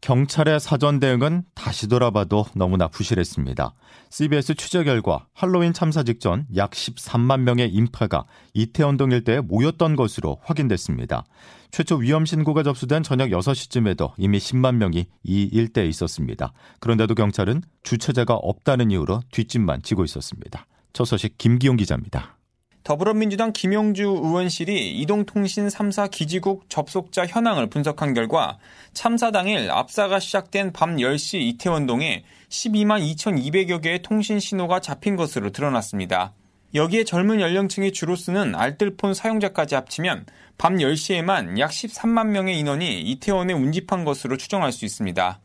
경찰의 사전 대응은 다시 돌아봐도 너무나 부실했습니다. CBS 취재 결과 할로윈 참사 직전 약 13만 명의 인파가 이태원동 일대에 모였던 것으로 확인됐습니다. 최초 위험 신고가 접수된 저녁 6시쯤에도 이미 10만 명이 이 일대에 있었습니다. 그런데도 경찰은 주체자가 없다는 이유로 뒷짐만 지고 있었습니다. 첫 소식 김기용 기자입니다. 더불어민주당 김용주 의원실이 이동통신 3사 기지국 접속자 현황을 분석한 결과 참사 당일 압사가 시작된 밤 10시 이태원동에 12만 2,200여 개의 통신 신호가 잡힌 것으로 드러났습니다. 여기에 젊은 연령층이 주로 쓰는 알뜰폰 사용자까지 합치면 밤 10시에만 약 13만 명의 인원이 이태원에 운집한 것으로 추정할 수 있습니다.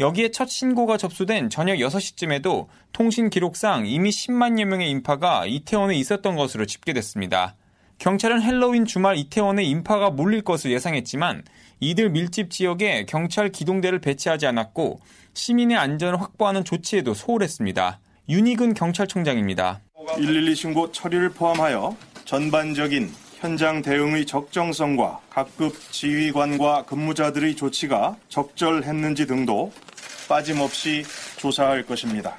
여기에 첫 신고가 접수된 저녁 6시쯤에도 통신 기록상 이미 10만여 명의 인파가 이태원에 있었던 것으로 집계됐습니다. 경찰은 헬로윈 주말 이태원에 인파가 몰릴 것을 예상했지만 이들 밀집 지역에 경찰 기동대를 배치하지 않았고 시민의 안전을 확보하는 조치에도 소홀했습니다. 윤희근 경찰청장입니다. 112 신고 처리를 포함하여 전반적인 현장 대응의 적정성과 각급 지휘관과 근무자들의 조치가 적절했는지 등도 빠짐없이 조사할 것입니다.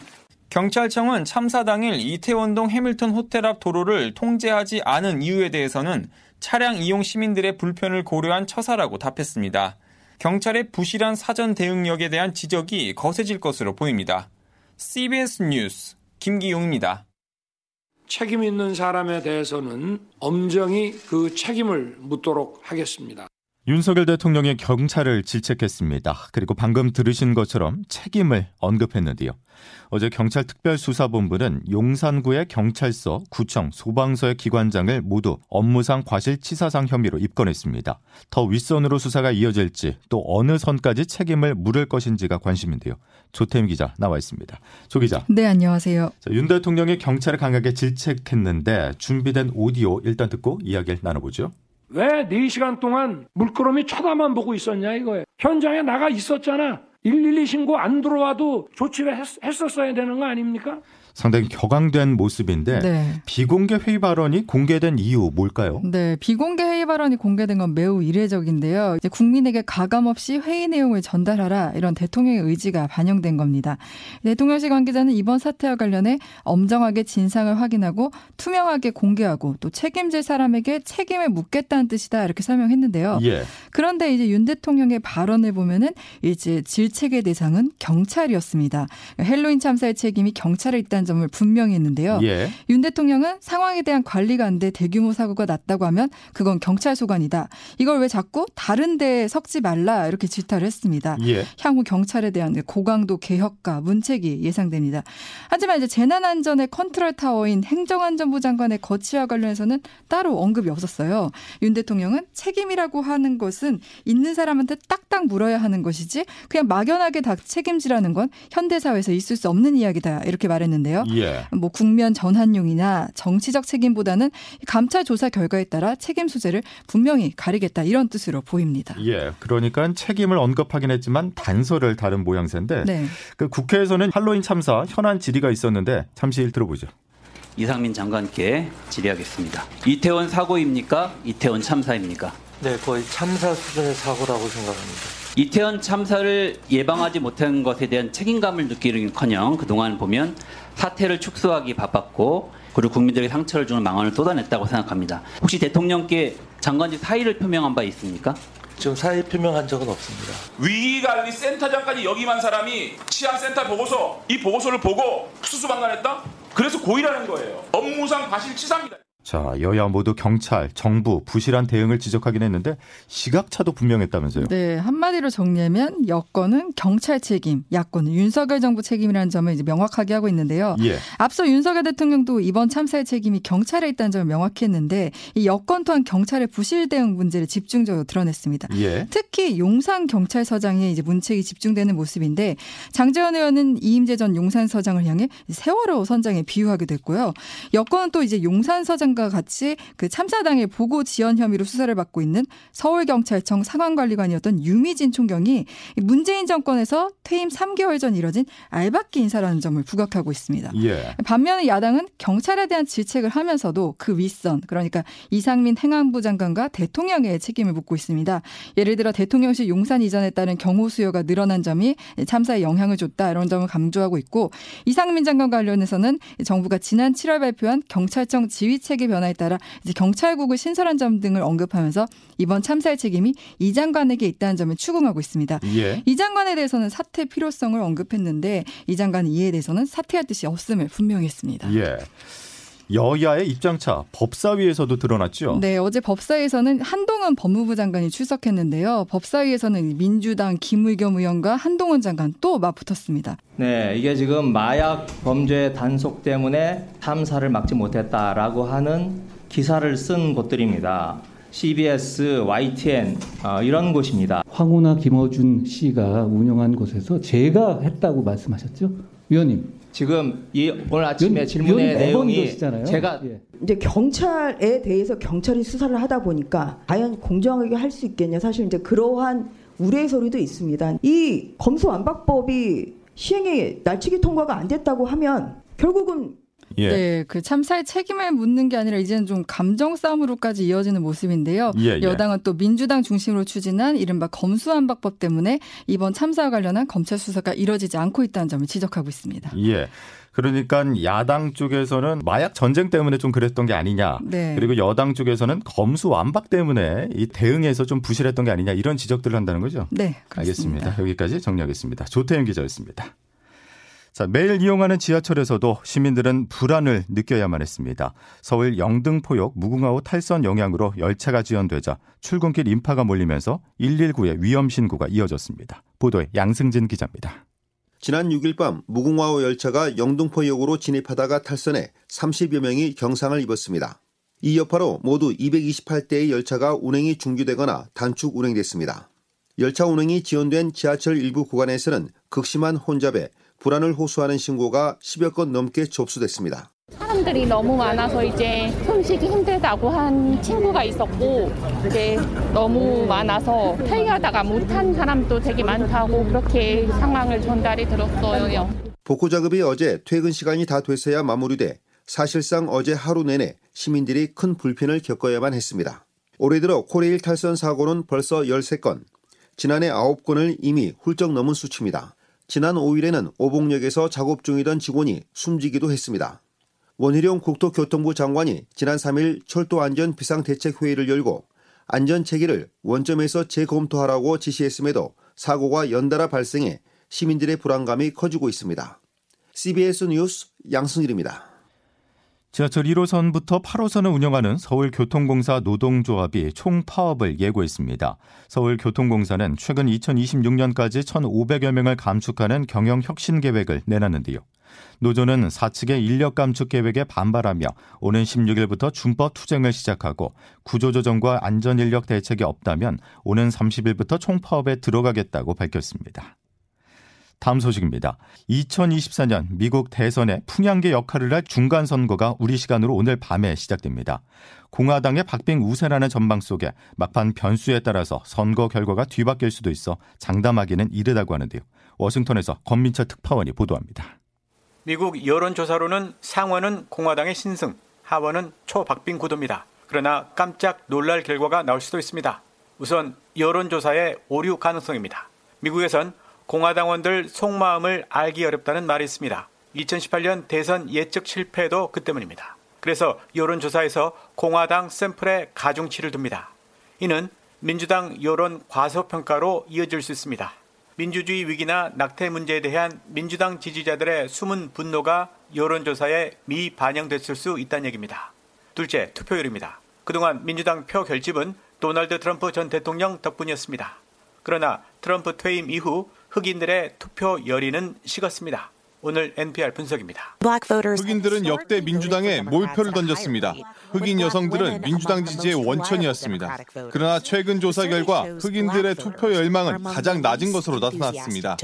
경찰청은 참사 당일 이태원동 해밀턴 호텔 앞 도로를 통제하지 않은 이유에 대해서는 차량 이용 시민들의 불편을 고려한 처사라고 답했습니다. 경찰의 부실한 사전 대응력에 대한 지적이 거세질 것으로 보입니다. CBS 뉴스 김기용입니다. 책임 있는 사람에 대해서는 엄정히 그 책임을 묻도록 하겠습니다. 윤석열 대통령이 경찰을 질책했습니다. 그리고 방금 들으신 것처럼 책임을 언급했는데요. 어제 경찰 특별수사본부는 용산구의 경찰서, 구청, 소방서의 기관장을 모두 업무상 과실치사상 혐의로 입건했습니다. 더 윗선으로 수사가 이어질지 또 어느 선까지 책임을 물을 것인지가 관심인데요. 조태임 기자 나와 있습니다. 조 기자. 네, 안녕하세요. 자, 윤 대통령이 경찰을 강하게 질책했는데 준비된 오디오 일단 듣고 이야기를 나눠보죠. 왜 4시간 동안 물끄러미 쳐다만 보고 있었냐 이거예요. 현장에 나가 있었잖아. 112 신고 안 들어와도 조치를 했, 했었어야 되는 거 아닙니까? 상당히 격앙된 모습인데 네. 비공개 회의 발언이 공개된 이유 뭘까요? 네, 비공개 회의 발언이 공개된 건 매우 이례적인데요. 이제 국민에게 가감 없이 회의 내용을 전달하라 이런 대통령의 의지가 반영된 겁니다. 대통령실 관계자는 이번 사태와 관련해 엄정하게 진상을 확인하고 투명하게 공개하고 또 책임질 사람에게 책임을 묻겠다는 뜻이다 이렇게 설명했는데요. 예. 그런데 이제 윤 대통령의 발언을 보면은 이제 질 책의 대상은 경찰이었습니다. 헬로윈 참사의 책임이 경찰에 있다는 점을 분명히 했는데요. 예. 윤 대통령은 상황에 대한 관리가 안 돼 대규모 사고가 났다고 하면 그건 경찰 소관이다. 이걸 왜 자꾸 다른 데에 섞지 말라 이렇게 질타를 했습니다. 예. 향후 경찰에 대한 고강도 개혁과 문책이 예상됩니다. 하지만 이제 재난안전의 컨트롤 타워인 행정안전부 장관의 거취와 관련해서는 따로 언급이 없었어요. 윤 대통령은 책임이라고 하는 것은 있는 사람한테 딱딱 물어야 하는 것이지 그냥 막연하게 다 책임지라는 건 현대 사회에서 있을 수 없는 이야기다 이렇게 말했는데 있는데요. 예. 뭐 국면 전환용이나 정치적 책임보다는 감찰 조사 결과에 따라 책임 소재를 분명히 가리겠다 이런 뜻으로 보입니다. 예. 그러니까 책임을 언급하긴 했지만 단서를 달은 모양새인데 네. 그 국회에서는 할로윈 참사 현안 질의가 있었는데 잠시 들어보죠. 이상민 장관께 질의하겠습니다. 이태원 사고입니까? 이태원 참사입니까? 네, 거의 참사 수준의 사고라고 생각합니다. 이태원 참사를 예방하지 못한 것에 대한 책임감을 느끼는커녕 그동안 보면 사태를 축소하기 바빴고 그리고 국민들에게 상처를 주는 망언을 쏟아냈다고 생각합니다. 혹시 대통령께 장관직 사의를 표명한 바 있습니까? 지금 사의 표명한 적은 없습니다. 위기관리 센터장까지 역임한 사람이 치안센터 보고서 이 보고서를 보고 수수방관했다? 그래서 고의라는 거예요. 업무상 과실치사입니다. 자, 여야 모두 경찰, 정부 부실한 대응을 지적하긴 했는데 시각차도 분명했다면서요. 네, 한마디로 정리하면 여권은 경찰 책임, 야권은 윤석열 정부 책임이라는 점을 이제 명확하게 하고 있는데요. 예. 앞서 윤석열 대통령도 이번 참사의 책임이 경찰에 있다는 점을 명확히 했는데 이 여권 또한 경찰의 부실 대응 문제를 집중적으로 드러냈습니다. 예. 특히 용산 경찰서장에 이제 문책이 집중되는 모습인데 장재원 의원은 이임재 전 용산서장을 향해 세월호 선장에 비유하게 됐고요. 여권은 또 이제 용산서장 장관과 같이 그 참사 당일 보고 지연 혐의로 수사를 받고 있는 서울경찰청 상황관리관이었던 유미진 총경이 문재인 정권에서 퇴임 3개월 전 이뤄진 알박기 인사라는 점을 부각하고 있습니다. 예. 반면에 야당은 경찰에 대한 질책을 하면서도 그 윗선 그러니까 이상민 행안부 장관과 대통령의 책임을 묻고 있습니다. 예를 들어 대통령실 용산 이전에 따른 경호 수요가 늘어난 점이 참사에 영향을 줬다 이런 점을 강조하고 있고 이상민 장관 관련해서는 정부가 지난 7월 발표한 경찰청 지휘 체계 변화에 따라 이제 경찰국을 신설한 점 등을 언급하면서 이번 참사의 책임이 이 장관에게 있다는 점을 추궁하고 있습니다. 예. 이 장관에 대해서는 사퇴 필요성을 언급했는데 이 장관은 이에 대해서는 사퇴할 뜻이 없음을 분명히 했습니다. 예. 여야의 입장차 법사위에서도 드러났죠. 네, 어제 법사위에서는 한동훈 법무부 장관이 출석했는데요. 법사위에서는 민주당 김의겸 의원과 한동훈 장관 또 맞붙었습니다. 네, 이게 지금 마약 범죄 단속 때문에 참사를 막지 못했다라고 하는 기사를 쓴 곳들입니다. CBS, YTN 어, 이런 곳입니다. 황우나 김어준 씨가 운영한 곳에서 제가 했다고 말씀하셨죠, 위원님? 지금 이 오늘 아침에 질문의 내용이 제가 예. 이제 경찰에 대해서 경찰이 수사를 하다 보니까 과연 공정하게 할 수 있겠냐 사실 이제 그러한 우려의 소리도 있습니다. 이 검수완박법이 시행이 날치기 통과가 안 됐다고 하면 결국은 예. 네, 그 참사의 책임을 묻는 게 아니라 이제는 좀 감정 싸움으로까지 이어지는 모습인데요. 예, 예. 여당은 또 민주당 중심으로 추진한 이른바 검수완박법 때문에 이번 참사와 관련한 검찰 수사가 이뤄지지 않고 있다는 점을 지적하고 있습니다. 예. 그러니까 야당 쪽에서는 마약 전쟁 때문에 좀 그랬던 게 아니냐. 네. 그리고 여당 쪽에서는 검수 완박 때문에 이 대응에서 좀 부실했던 게 아니냐 이런 지적들을 한다는 거죠. 네, 그렇습니다. 알겠습니다. 여기까지 정리하겠습니다. 조태현 기자였습니다. 자, 매일 이용하는 지하철에서도 시민들은 불안을 느껴야만 했습니다. 서울 영등포역 무궁화호 탈선 영향으로 열차가 지연되자 출근길 인파가 몰리면서 119의 위험 신고가 이어졌습니다. 보도에 양승진 기자입니다. 지난 6일 밤 무궁화호 열차가 영등포역으로 진입하다가 탈선해 30여 명이 경상을 입었습니다. 이 여파로 모두 228대의 열차가 운행이 중지되거나 단축 운행됐습니다. 열차 운행이 지연된 지하철 일부 구간에서는 극심한 혼잡에 불안을 호소하는 신고가 10여 건 넘게 접수됐습니다. 사람들이 너무 많아서 이제 숨쉬기 힘들다고 한 친구가 있었고 이제 너무 많아서 퇴위하다가 못한 사람도 되게 많다고 그렇게 상황을 전달이 들었어요. 복구 작업이 어제 퇴근 시간이 다 돼서야 마무리돼 사실상 어제 하루 내내 시민들이 큰 불편을 겪어야만 했습니다. 올해 들어 코레일 탈선 사고는 벌써 13건, 지난해 9건을 이미 훌쩍 넘은 수치입니다. 지난 5일에는 오봉역에서 작업 중이던 직원이 숨지기도 했습니다. 원희룡 국토교통부 장관이 지난 3일 철도안전 비상대책회의를 열고 안전 체계를 원점에서 재검토하라고 지시했음에도 사고가 연달아 발생해 시민들의 불안감이 커지고 있습니다. CBS 뉴스 양승일입니다. 지하철 1호선부터 8호선을 운영하는 서울교통공사 노동조합이 총파업을 예고했습니다. 서울교통공사는 최근 2026년까지 1,500여 명을 감축하는 경영혁신 계획을 내놨는데요. 노조는 사측의 인력 감축 계획에 반발하며 오는 16일부터 준법 투쟁을 시작하고 구조조정과 안전인력 대책이 없다면 오는 30일부터 총파업에 들어가겠다고 밝혔습니다. 다음 소식입니다. 2024년 미국 대선의 풍향계 역할을 할 중간 선거가 우리 시간으로 오늘 밤에 시작됩니다. 공화당의 박빙 우세라는 전망 속에 막판 변수에 따라서 선거 결과가 뒤바뀔 수도 있어 장담하기는 이르다고 하는데요. 워싱턴에서 권민철 특파원이 보도합니다. 미국 여론조사로는 상원은 공화당의 신승, 하원은 초박빙 구도입니다. 그러나 깜짝 놀랄 결과가 나올 수도 있습니다. 우선 여론조사의 오류 가능성입니다. 미국에선 공화당원들 속마음을 알기 어렵다는 말이 있습니다. 2018년 대선 예측 실패도 그 때문입니다. 그래서 여론조사에서 공화당 샘플에 가중치를 둡니다. 이는 민주당 여론 과소평가로 이어질 수 있습니다. 민주주의 위기나 낙태 문제에 대한 민주당 지지자들의 숨은 분노가 여론조사에 미반영됐을 수 있다는 얘기입니다. 둘째, 투표율입니다. 그동안 민주당 표 결집은 도널드 트럼프 전 대통령 덕분이었습니다. 그러나 트럼프 퇴임 이후 흑인들의 투표 열의는 식었습니다. 오늘 NPR 분석입니다. 흑인들은 역대 민주당에 몰표를 던졌습니다. 흑인 여성들은 민주당 지지의 원천이었습니다. 그러나 최근 조사 결과 흑인들의 투표 열망은 가장 낮은 것으로 나타났습니다.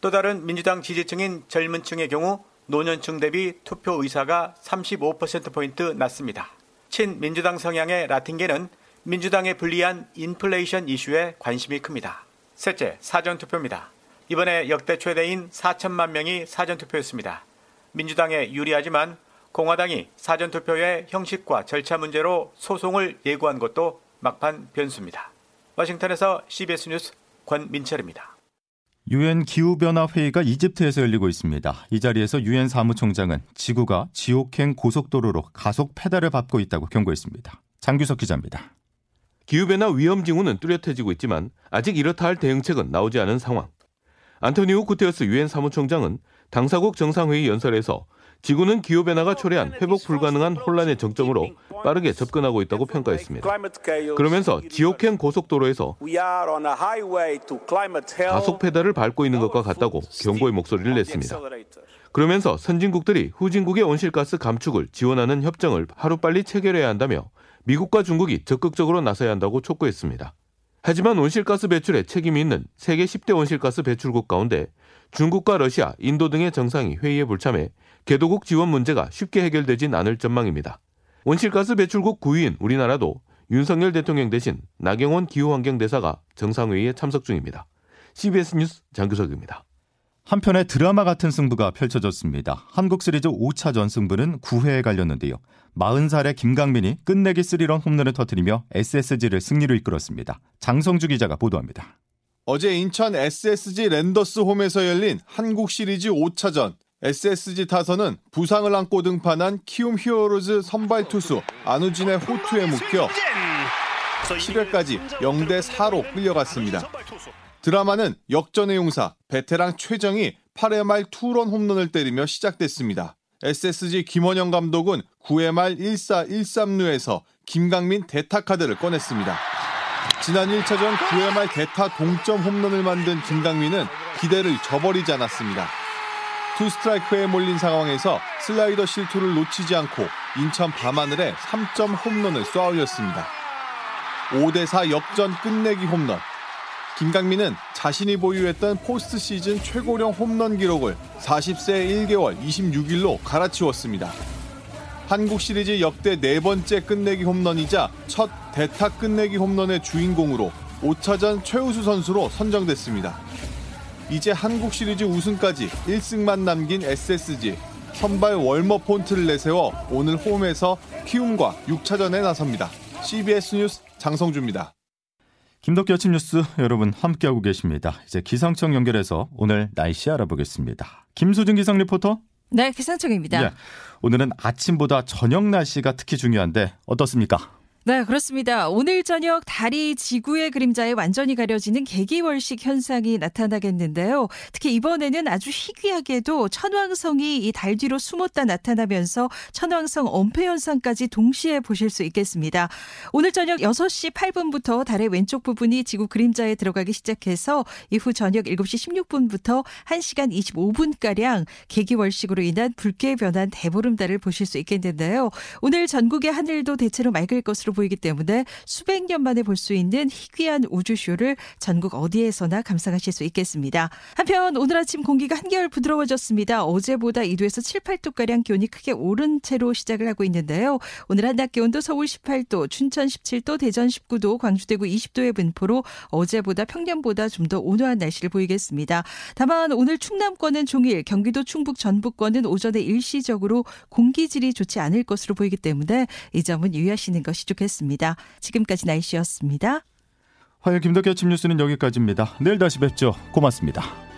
또 다른 민주당 지지층인 젊은 층의 경우 노년층 대비 투표 의사가 35%포인트 낮습니다. 친민주당 성향의 라틴계는 민주당에 불리한 인플레이션 이슈에 관심이 큽니다. 셋째, 사전투표입니다. 이번에 역대 최대인 4천만 명이 사전투표였습니다. 민주당에 유리하지만 공화당이 사전투표의 형식과 절차 문제로 소송을 예고한 것도 막판 변수입니다. 워싱턴에서 CBS 뉴스 권민철입니다. 유엔 기후변화 회의가 이집트에서 열리고 있습니다. 이 자리에서 유엔 사무총장은 지구가 지옥행 고속도로로 가속 페달을 밟고 있다고 경고했습니다. 장규석 기자입니다. 기후변화 위험 징후는 뚜렷해지고 있지만 아직 이렇다 할 대응책은 나오지 않은 상황. 안토니오 구테어스 유엔 사무총장은 당사국 정상회의 연설에서 지구는 기후 변화가 초래한 회복 불가능한 혼란의 정점으로 빠르게 접근하고 있다고 평가했습니다. 그러면서 지옥행 고속도로에서 가속 페달을 밟고 있는 것과 같다고 경고의 목소리를 냈습니다. 그러면서 선진국들이 후진국의 온실가스 감축을 지원하는 협정을 하루빨리 체결해야 한다며 미국과 중국이 적극적으로 나서야 한다고 촉구했습니다. 하지만 온실가스 배출에 책임이 있는 세계 10대 온실가스 배출국 가운데 중국과 러시아, 인도 등의 정상이 회의에 불참해 개도국 지원 문제가 쉽게 해결되진 않을 전망입니다. 온실가스 배출국 9위인 우리나라도 윤석열 대통령 대신 나경원 기후환경대사가 정상회의에 참석 중입니다. CBS 뉴스 장규석입니다. 한편의 드라마 같은 승부가 펼쳐졌습니다. 한국 시리즈 5차전 승부는 9회에 갈렸는데요. 40살의 김강민이 끝내기 스리런 홈런을 터뜨리며 SSG를 승리로 이끌었습니다. 장성주 기자가 보도합니다. 어제 인천 SSG 랜더스 홈에서 열린 한국 시리즈 5차전 SSG 타선은 부상을 안고 등판한 키움 히어로즈 선발 투수 안우진의 호투에 묶여 7회까지 0대 4로 끌려갔습니다. 드라마는 역전의 용사 베테랑 최정이 8회 말 투런 홈런을 때리며 시작됐습니다. SSG 김원형 감독은 9회 말 1사 1, 3루에서 김강민 대타 카드를 꺼냈습니다. 지난 1차전 9회 말 대타 동점 홈런을 만든 김강민은 기대를 저버리지 않았습니다. 투 스트라이크에 몰린 상황에서 슬라이더 실투를 놓치지 않고 인천 밤하늘에 3점 홈런을 쏘아 올렸습니다. 5대4 역전 끝내기 홈런. 김강민은 자신이 보유했던 포스트 시즌 최고령 홈런 기록을 40세 1개월 26일로 갈아치웠습니다. 한국 시리즈 역대 네 번째 끝내기 홈런이자 첫 대타 끝내기 홈런의 주인공으로 5차전 최우수 선수로 선정됐습니다. 이제 한국 시리즈 우승까지 1승만 남긴 SSG 선발 윌머 폰트를 내세워 오늘 홈에서 키움과 6차전에 나섭니다. CBS 뉴스 장성주입니다. 김덕기 아침 뉴스 여러분 함께하고 계십니다. 이제 기상청 연결해서 오늘 날씨 알아보겠습니다. 김수진 기상 리포터. 네, 기상청입니다. 예, 오늘은 아침보다 저녁 날씨가 특히 중요한데 어떻습니까? 네, 그렇습니다. 오늘 저녁 달이 지구의 그림자에 완전히 가려지는 개기월식 현상이 나타나겠는데요. 특히 이번에는 아주 희귀하게도 천왕성이 이 달 뒤로 숨었다 나타나면서 천왕성 엄폐 현상까지 동시에 보실 수 있겠습니다. 오늘 저녁 6시 8분부터 달의 왼쪽 부분이 지구 그림자에 들어가기 시작해서 이후 저녁 7시 16분부터 1시간 25분가량 개기월식으로 인한 붉게 변한 대보름달을 보실 수 있겠는데요. 오늘 전국의 하늘도 대체로 맑을 것으로 것으로 보이기 때문에 수백 년 만에 볼 수 있는 희귀한 우주쇼를 전국 어디에서나 감상하실 수 있겠습니다. 한편 오늘 아침 공기가 한결 부드러워졌습니다. 어제보다 2도에서 7, 8도가량 기온이 크게 오른 채로 시작을 하고 있는데요. 오늘 한낮 기온도 서울 18도, 춘천 17도, 대전 19도, 광주 대구 20도의 분포로 어제보다 평년보다 좀 더 온화한 날씨를 보이겠습니다. 다만 오늘 충남권은 종일, 경기도 충북 전북권은 오전에 일시적으로 공기질이 좋지 않을 것으로 보이기 때문에 이 점은 유의하시는 것이 좋겠습니다. 지금까지 날씨였습니다. 화요일 김덕기 아침 뉴스는 여기까지입니다. 내일 다시 뵙죠. 고맙습니다.